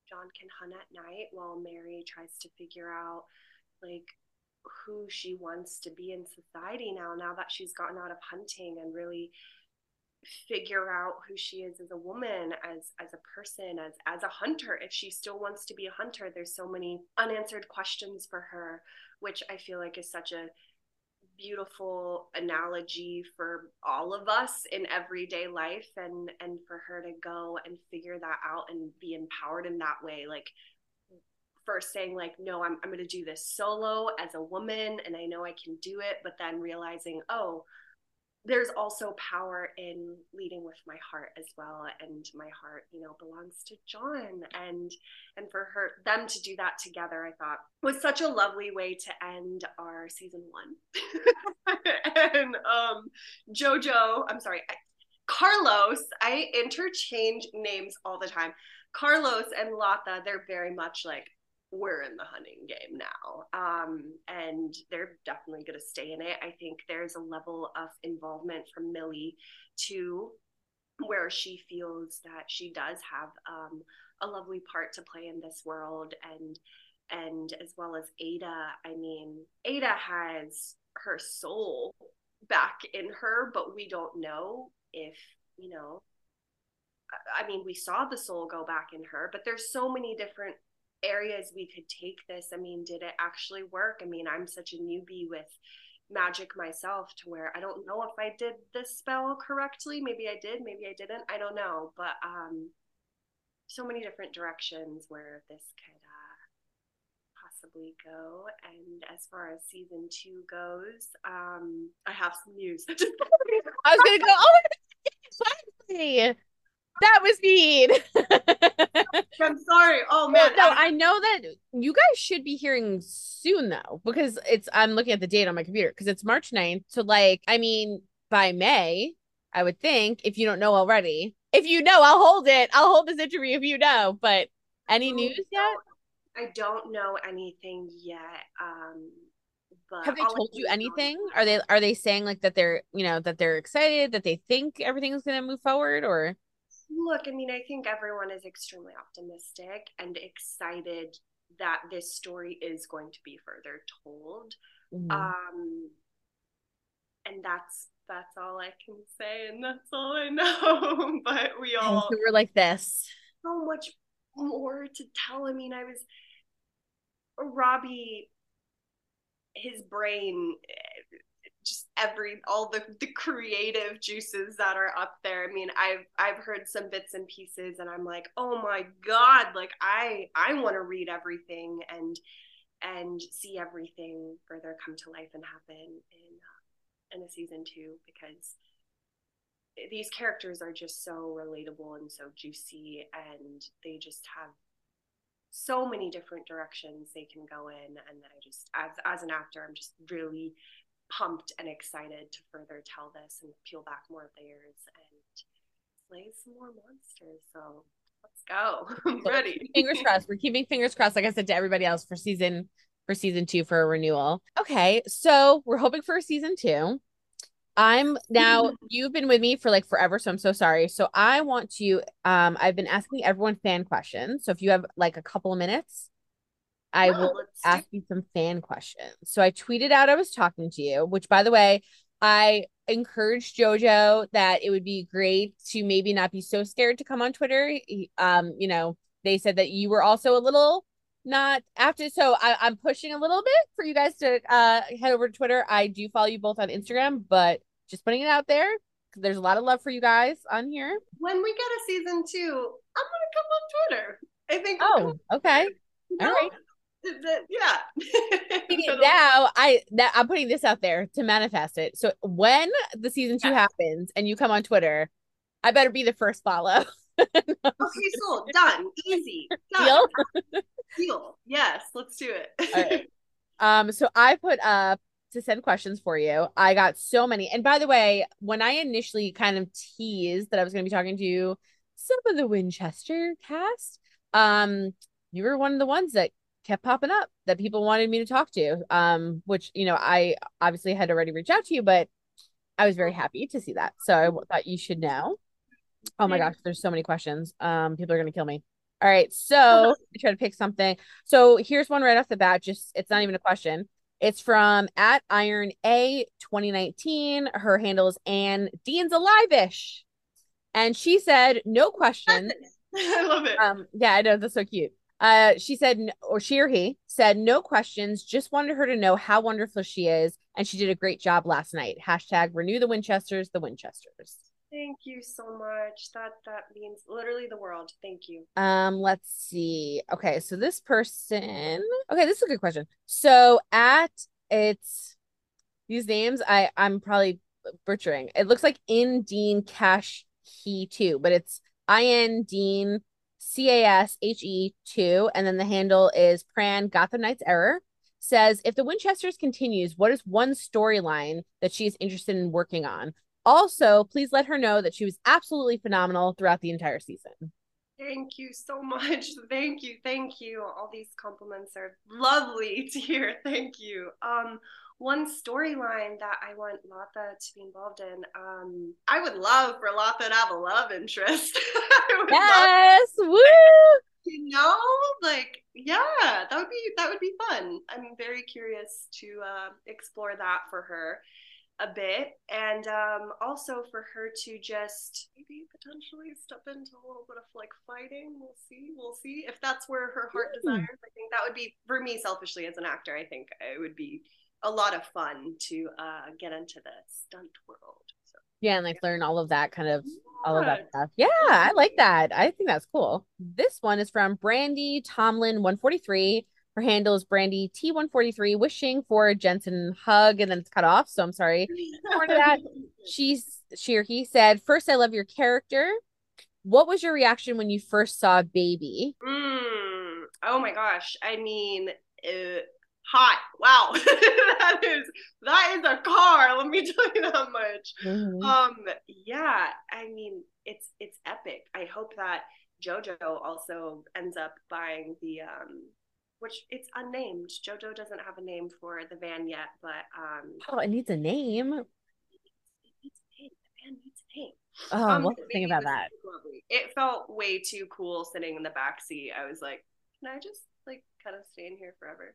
S3: John can hunt at night while Mary tries to figure out like who she wants to be in society now now that she's gotten out of hunting and really figure out who she is as a woman as as a person as as a hunter. If she still wants to be a hunter there's so many unanswered questions for her which i feel like is such a beautiful analogy for all of us in everyday life and and for her to go and figure that out and be empowered in that way. Like first saying like no i'm, I'm going to do this solo as a woman and i know i can do it but then realizing oh there's also power in leading with my heart as well and my heart you know belongs to john and and for her them to do that together i thought was such a lovely way to end our season one. And um jojo i'm sorry carlos i interchange names all the time. Carlos and lata they're very much like we're in the hunting game now. Um, and they're definitely going to stay in it. I think there's a level of involvement from Millie to where she feels that she does have um, a lovely part to play in this world and and as well as Ada I mean Ada has her soul back in her but we don't know if you know I mean we saw the soul go back in her but there's so many different areas we could take this I mean did it actually work I mean I'm such a newbie with magic myself to where I don't know if I did this spell correctly. Maybe I did, maybe I didn't. I don't know. But um so many different directions where this could uh possibly go. And as far as season two goes, um I have some news. I
S2: was gonna go, oh my exactly. That was mean.
S3: I'm sorry. Oh man.
S2: No, I know that you guys should be hearing soon though, because it's I'm looking at the date on my computer because it's March 9th. So like, I mean, by May, I would think, if you don't know already. If you know, I'll hold it. I'll hold this interview if you know. But any news yet?
S3: I don't know anything yet. Um
S2: but have they told you anything? Are they are they saying like that they're you know that they're excited that they think everything's gonna move forward or
S3: Look, I mean, I think everyone is extremely optimistic and excited that this story is going to be further told. Mm-hmm. Um, and that's that's all I can say, and that's all I know. but we all
S2: we were like this.
S3: So much more to tell. I mean, I was Robbie. His brain just every all the the creative juices that are up there. I mean, I've I've heard some bits and pieces and I'm like, "Oh my god, like I I want to read everything and and see everything further come to life and happen in uh, in a season 2 because these characters are just so relatable and so juicy and they just have so many different directions they can go in and I just as as an actor I'm just really pumped and excited to further tell this and peel back more layers and slay some more monsters. So let's go. I'm ready.
S2: fingers crossed. We're keeping fingers crossed, like I said to everybody else for season for season two for a renewal. Okay, so we're hoping for a season two. I'm now you've been with me for like forever, so I'm so sorry. So I want to um I've been asking everyone fan questions. So if you have like a couple of minutes, I will ask you some fan questions. So I tweeted out I was talking to you, which by the way, I encouraged Jojo that it would be great to maybe not be so scared to come on Twitter. Um, you know, they said that you were also a little not after so I, I'm pushing a little bit for you guys to uh head over to Twitter. I do follow you both on Instagram, but just putting it out there there's a lot of love for you guys on here.
S3: When we get a season two, I'm gonna come on Twitter. I think.
S2: Oh, okay. All right
S3: yeah.
S2: now I that I'm putting this out there to manifest it. So when the season two happens and you come on Twitter, I better be the first follow.
S3: okay, so done. Easy. Done. Deal? Deal. Yes, let's do it.
S2: Um, so I put up to send questions for you. I got so many. And by the way, when I initially kind of teased that I was going to be talking to some of the Winchester cast, um, you were one of the ones that kept popping up that people wanted me to talk to. Um, which you know, I obviously had already reached out to you, but I was very happy to see that. So I thought you should know. Oh my gosh, there's so many questions. Um, people are gonna kill me. All right, so I try to pick something. So here's one right off the bat. Just it's not even a question. It's from at Iron A 2019. Her handle is Anne Dean's alive-ish. And she said, no question.
S3: I love it.
S2: Um, yeah, I know that's so cute. Uh, she said, or she or he said, no questions. Just wanted her to know how wonderful she is, and she did a great job last night. Hashtag renew the Winchesters, the Winchesters.
S3: Thank you so much. That that means literally the world. Thank you.
S2: Um, let's see. Okay, so this person. Okay, this is a good question. So at it's these names, I I'm probably butchering. It looks like in Dean Cash he too, but it's I N Dean C A S H E 2, and then the handle is Pran Gotham Knights Error. Says, if the Winchesters continues, what is one storyline that she is interested in working on? Also, please let her know that she was absolutely phenomenal throughout the entire season.
S3: Thank you so much. Thank you. Thank you. All these compliments are lovely to hear. Thank you. Um, one storyline that I want Lata to be involved in. Um, I would love for Lata to have a love interest.
S2: yes, love, woo!
S3: You know, like yeah, that would be that would be fun. I'm very curious to uh, explore that for her a bit and um, also for her to just maybe potentially step into a little bit of like fighting we'll see we'll see if that's where her heart mm. desires i think that would be for me selfishly as an actor i think it would be a lot of fun to uh, get into the stunt world so,
S2: yeah and like yeah. learn all of that kind of all of that stuff yeah i like that i think that's cool this one is from brandy tomlin 143 her handle is Brandy T143, wishing for a Jensen hug, and then it's cut off. So I'm sorry for that. She's she or he said, First, I love your character. What was your reaction when you first saw Baby?
S3: Mm, oh my gosh. I mean, uh, hot. Wow. that is that is a car. Let me tell you that much. Mm-hmm. Um, yeah, I mean, it's it's epic. I hope that Jojo also ends up buying the um which it's unnamed. JoJo doesn't have a name for the van yet, but um
S2: Oh, it needs a name.
S3: It needs a name. The van needs a name.
S2: Oh, um, what's the thing about that?
S3: It felt way too cool sitting in the back seat. I was like, can I just like kind of stay in here forever?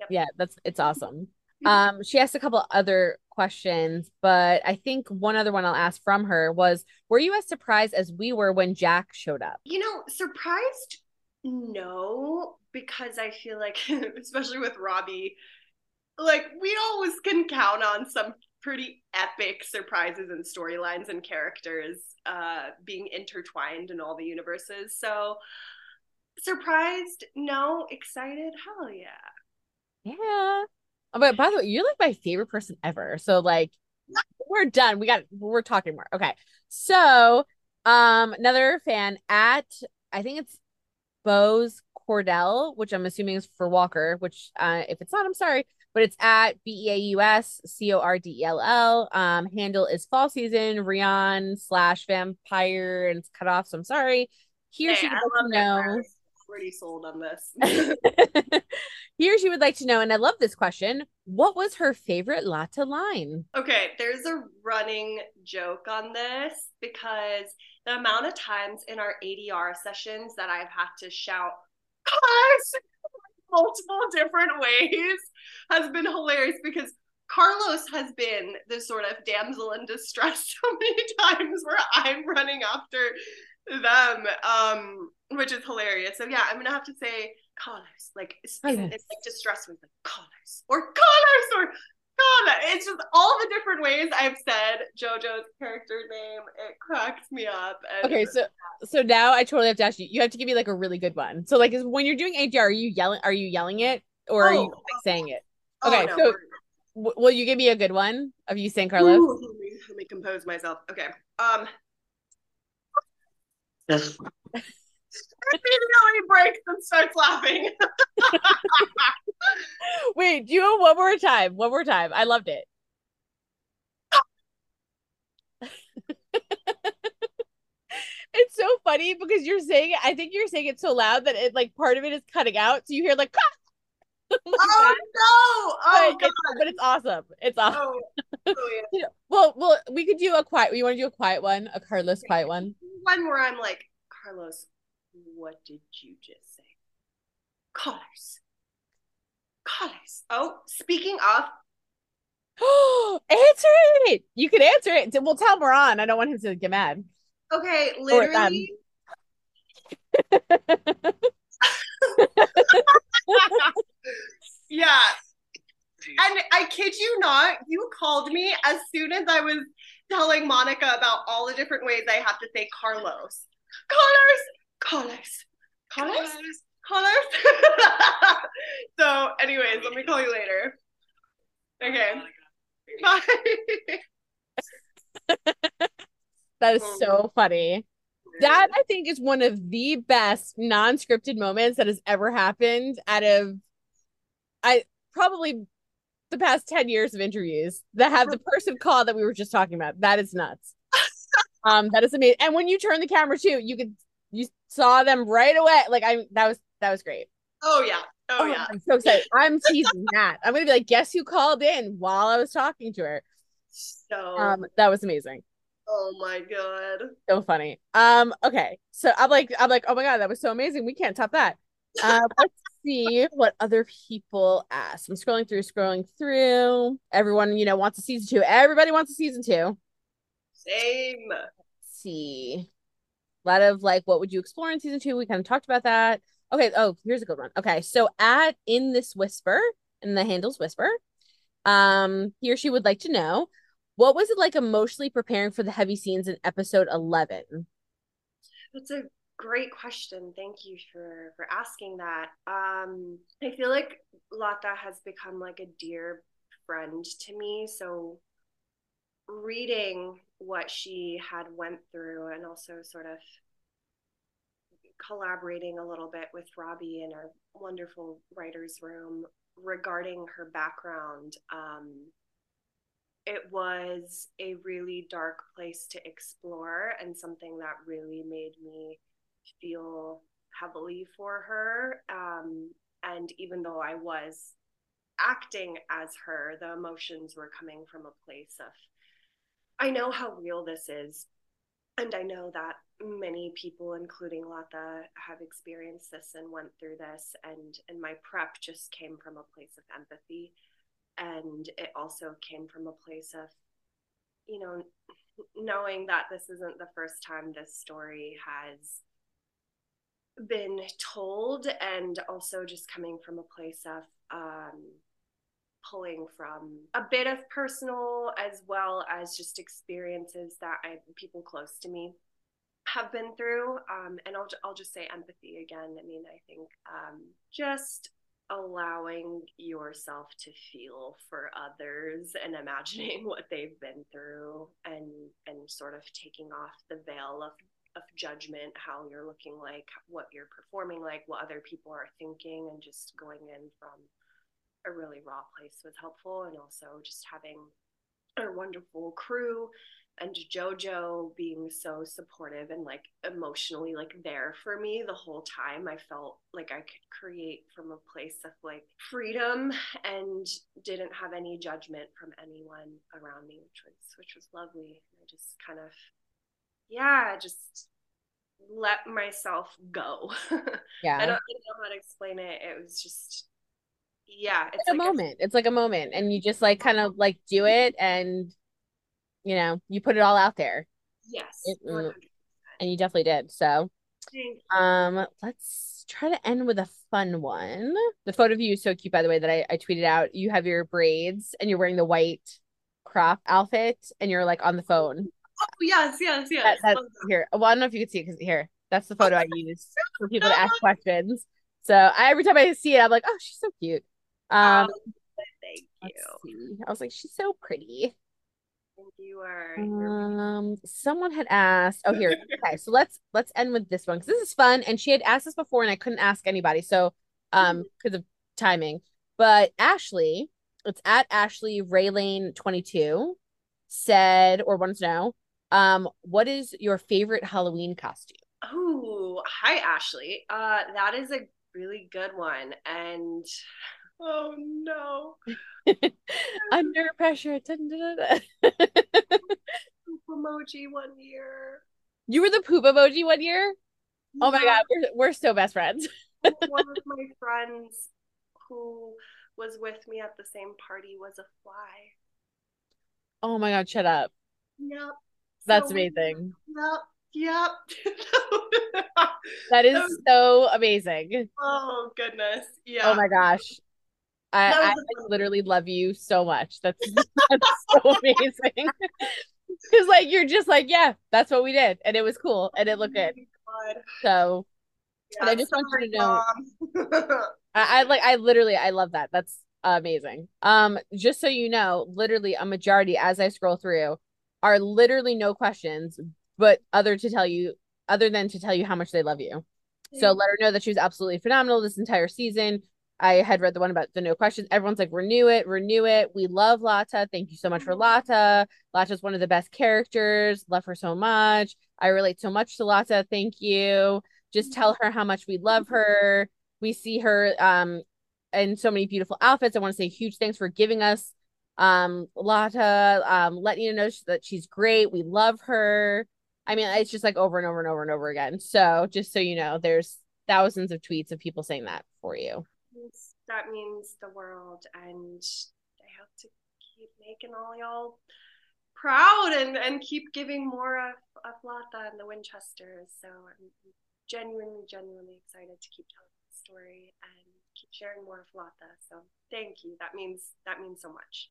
S2: Yep. Yeah, that's it's awesome. Um, she asked a couple other questions, but I think one other one I'll ask from her was, were you as surprised as we were when Jack showed up?
S3: You know, surprised no, because I feel like, especially with Robbie, like we always can count on some pretty epic surprises and storylines and characters uh, being intertwined in all the universes. So, surprised? No. Excited? Hell yeah.
S2: Yeah. Oh, but by the way, you're like my favorite person ever. So, like, we're done. We got, we're talking more. Okay. So, um, another fan at, I think it's Bose Cordell, which I'm assuming is for Walker, which uh, if it's not, I'm sorry, but it's at B E A U S C O R D E L L. Um, handle is fall season, Rion slash vampire, and it's cut off. So I'm sorry. Here hey, she to know.
S3: Already sold on this.
S2: Here she would like to know, and I love this question. What was her favorite Lata line?
S3: Okay, there's a running joke on this because the amount of times in our ADR sessions that I've had to shout, cars multiple different ways has been hilarious because Carlos has been the sort of damsel in distress so many times where I'm running after them, um, which is hilarious. So yeah, I'm gonna have to say Carlos, like it's, it's like distress with like Carlos or Carlos or God, it's just all the different ways I've said JoJo's character name. It cracks me up.
S2: okay, so so now I totally have to ask you. You have to give me like a really good one. So like, is, when you're doing ADR, are you yelling? Are you yelling it or oh, are you like, saying it? Oh, okay, oh, no, so w- will you give me a good one of you saying Carlos? Ooh,
S3: let, me, let me compose myself. Okay. Um. Yes. immediately breaks and starts laughing.
S2: Wait, do you one more time? One more time. I loved it. it's so funny because you're saying it. I think you're saying it so loud that it like part of it is cutting out, so you hear like.
S3: oh, no! Oh
S2: but, god! but it's awesome. It's awesome. Oh, oh yeah. well, well, we could do a quiet. You want to do a quiet one, a Carlos quiet one?
S3: One where I'm like, Carlos, what did you just say? Carlos. Carlos. Oh, speaking of.
S2: answer it. You can answer it. We'll tell Moran. I don't want him to get mad.
S3: Okay, um, literally. yeah. And I kid you not, you called me as soon as I was telling Monica about all the different ways I have to say Carlos. Carlos, Carlos, Carlos, Carlos. so, anyways, let me call you later. Okay. Bye.
S2: that is oh. so funny. That I think is one of the best non-scripted moments that has ever happened out of I probably the past 10 years of interviews that have the person call that we were just talking about. That is nuts. um, that is amazing. And when you turn the camera too, you could you saw them right away. Like I that was that was great.
S3: Oh yeah. Oh,
S2: Oh,
S3: yeah.
S2: I'm so excited. I'm teasing that. I'm gonna be like, guess who called in while I was talking to her?
S3: So
S2: Um, that was amazing.
S3: oh my god.
S2: So funny. Um, okay. So I'm like, I'm like, oh my god, that was so amazing. We can't top that. Uh, see what other people asked. I'm scrolling through, scrolling through. Everyone, you know, wants a season two. Everybody wants a season two.
S3: Same.
S2: Let's see. A lot of like, what would you explore in season two? We kind of talked about that. Okay. Oh, here's a good one. Okay. So at in this whisper, in the handles whisper, um, he or she would like to know what was it like emotionally preparing for the heavy scenes in episode 11?
S3: That's a great question. Thank you for for asking that. Um, I feel like Lata has become like a dear friend to me. So reading what she had went through and also sort of collaborating a little bit with Robbie in our wonderful writers room regarding her background um, it was a really dark place to explore and something that really made me feel heavily for her. Um, and even though I was acting as her, the emotions were coming from a place of, I know how real this is. And I know that many people, including Lata, have experienced this and went through this. And, and my prep just came from a place of empathy and it also came from a place of you know knowing that this isn't the first time this story has been told and also just coming from a place of um, pulling from a bit of personal as well as just experiences that I people close to me have been through. Um, and I'll, I'll just say empathy again. I mean i think um, just allowing yourself to feel for others and imagining what they've been through and and sort of taking off the veil of of judgment how you're looking like what you're performing like what other people are thinking and just going in from a really raw place was helpful and also just having a wonderful crew and Jojo being so supportive and like emotionally like there for me the whole time. I felt like I could create from a place of like freedom and didn't have any judgment from anyone around me, which was which was lovely. I just kind of yeah, just let myself go.
S2: Yeah.
S3: I don't, know how to explain it. It was just yeah,
S2: it's like a moment. it's like a moment. And you just like kind of like do it and you know, you put it all out there.
S3: Yes.
S2: It- and you definitely did. So, um, let's try to end with a fun one. The photo of you is so cute, by the way, that I, I tweeted out. You have your braids and you're wearing the white crop outfit and you're like on the phone.
S3: Oh, yes, yes, yes.
S2: That, that's here. Well, I don't know if you can see it because here, that's the photo I use for people to ask questions. So I, every time I see it, I'm like, oh, she's so cute. Um,
S3: Oh, thank you.
S2: I was like, she's so pretty.
S3: Thank you are.
S2: Um, someone had asked. Oh, here. Okay, so let's let's end with this one because this is fun. And she had asked this before, and I couldn't ask anybody. So, um, because of timing. But Ashley, it's at Ashley Raylane twenty two, said or wants to know, um, what is your favorite Halloween costume?
S3: Oh, hi, Ashley. Uh, that is a really good one. And oh no,
S2: Under pressure.
S3: Poop emoji one year.
S2: you were the poop emoji one year. Oh my god, we're we're so best friends.
S3: One of my friends who was with me at the same party was a fly.
S2: Oh my god, shut up.
S3: Yep.
S2: That's
S3: So-
S2: amazing.
S3: Yep. Yep.
S2: That is
S3: That was-
S2: so amazing.
S3: oh goodness. Yeah.
S2: Oh my gosh. I, I literally love you so much. That's, that's so amazing. Because like you're just like, yeah, that's what we did. And it was cool and it looked good.
S3: Oh God.
S2: So
S3: Yeah,
S2: And I just want you to know- I, I like I literally I love that. That's amazing. Um, just so you know, literally a majority as I scroll through are literally no questions, but other to tell you other than to tell you how much they love you. So let her know that she was absolutely phenomenal this entire season. I had read the one about the no questions. Everyone's like, renew it, renew it. We love Lata. Thank you so much for Lata. Lata's one of the best characters. Love her so much. I relate so much to Lata. Thank you. Just tell her how much we love her. We see her um in so many beautiful outfits. I want to say huge thanks for giving us um Lata, um, letting you know that she's great. We love her. I mean, it's just like over and over and over and over again. So just so you know, there's thousands of tweets of people saying that for you.
S3: That means the world, and I hope to keep making all y'all proud and and keep giving more of of Lata and the Winchesters. So I'm genuinely, genuinely excited to keep telling the story and keep sharing more of Lata. So thank you. That means that means so much.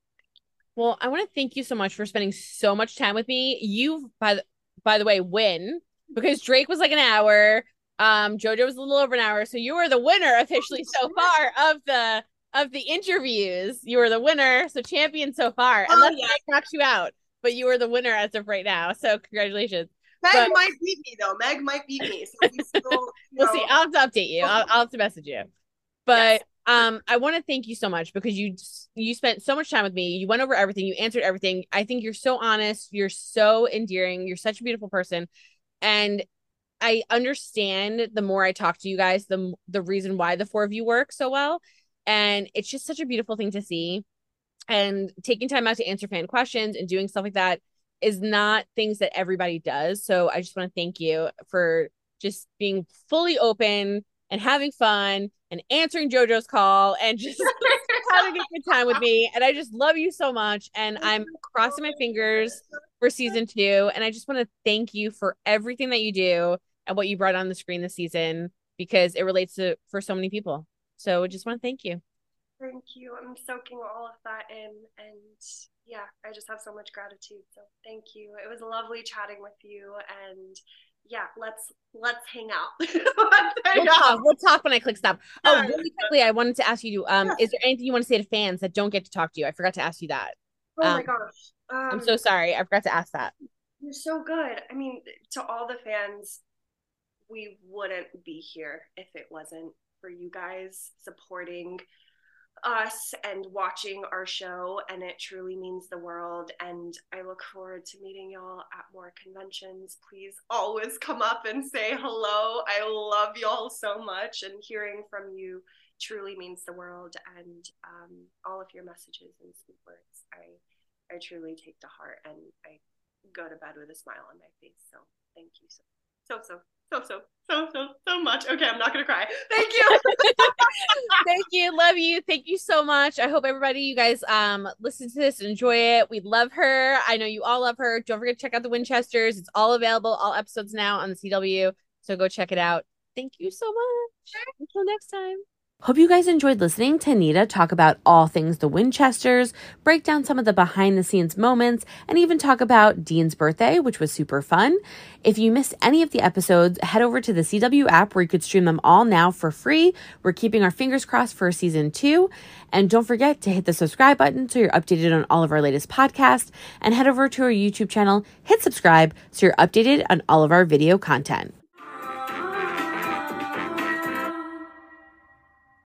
S2: Well, I want to thank you so much for spending so much time with me. You, by the by the way, win because Drake was like an hour. Um, JoJo was a little over an hour, so you were the winner officially so far of the of the interviews. You were the winner, so champion so far. Oh, Unless yeah. I knocked you out, but you were the winner as of right now. So congratulations.
S3: Meg but, might beat me though. Meg might beat me. So we
S2: still, we'll know. see. I'll have to update you. I'll, I'll have to message you. But yes um i want to thank you so much because you you spent so much time with me. You went over everything. You answered everything. I think you're so honest. You're so endearing. You're such a beautiful person. And i understand the more i talk to you guys the the reason why the four of you work so well. And it's just such a beautiful thing to see. And taking time out to answer fan questions and doing stuff like that is not things that everybody does. So i just want to thank you for just being fully open and having fun and answering JoJo's call and just having a good time with me. And I just love you so much. And I'm crossing my fingers for season two. And I just want to thank you for everything that you do and what you brought on the screen this season because it relates to for so many people. So I just want to thank you.
S3: Thank you. I'm soaking all of that in and yeah, I just have so much gratitude. So thank you. It was lovely chatting with you and yeah, let's let's hang out. let's hang
S2: we'll, out. Talk, we'll talk when I click stop. Oh, really quickly, I wanted to ask you: um, is there anything you want to say to fans that don't get to talk to you? I forgot to ask you that.
S3: Oh um, my gosh,
S2: um, I'm so sorry. I forgot to ask that.
S3: You're so good. I mean, to all the fans, we wouldn't be here if it wasn't for you guys supporting us and watching our show and it truly means the world. And i look forward to meeting y'all at more conventions. Please always come up and say hello. I love y'all so much and hearing from you truly means the world. And um, all of your messages and sweet words i i truly take to heart and i go to bed with a smile on my face. So thank you so so so so so so so so much. Okay, I'm not gonna cry. Thank you.
S2: Thank you. Love you. Thank you so much. I hope everybody, you guys, um, listen to this and enjoy it. We love her. I know you all love her. Don't forget to check out the Winchesters. It's all available, all episodes now on the CW. So go check it out. Thank you so much. Until next time.
S1: Hope you guys enjoyed listening to Anita talk about all things the Winchesters, break down some of the behind the scenes moments, and even talk about Dean's birthday, which was super fun. If you missed any of the episodes, head over to the CW app where you could stream them all now for free. We're keeping our fingers crossed for season two. And don't forget to hit the subscribe button so you're updated on all of our latest podcasts, and head over to our YouTube channel, hit subscribe so you're updated on all of our video content.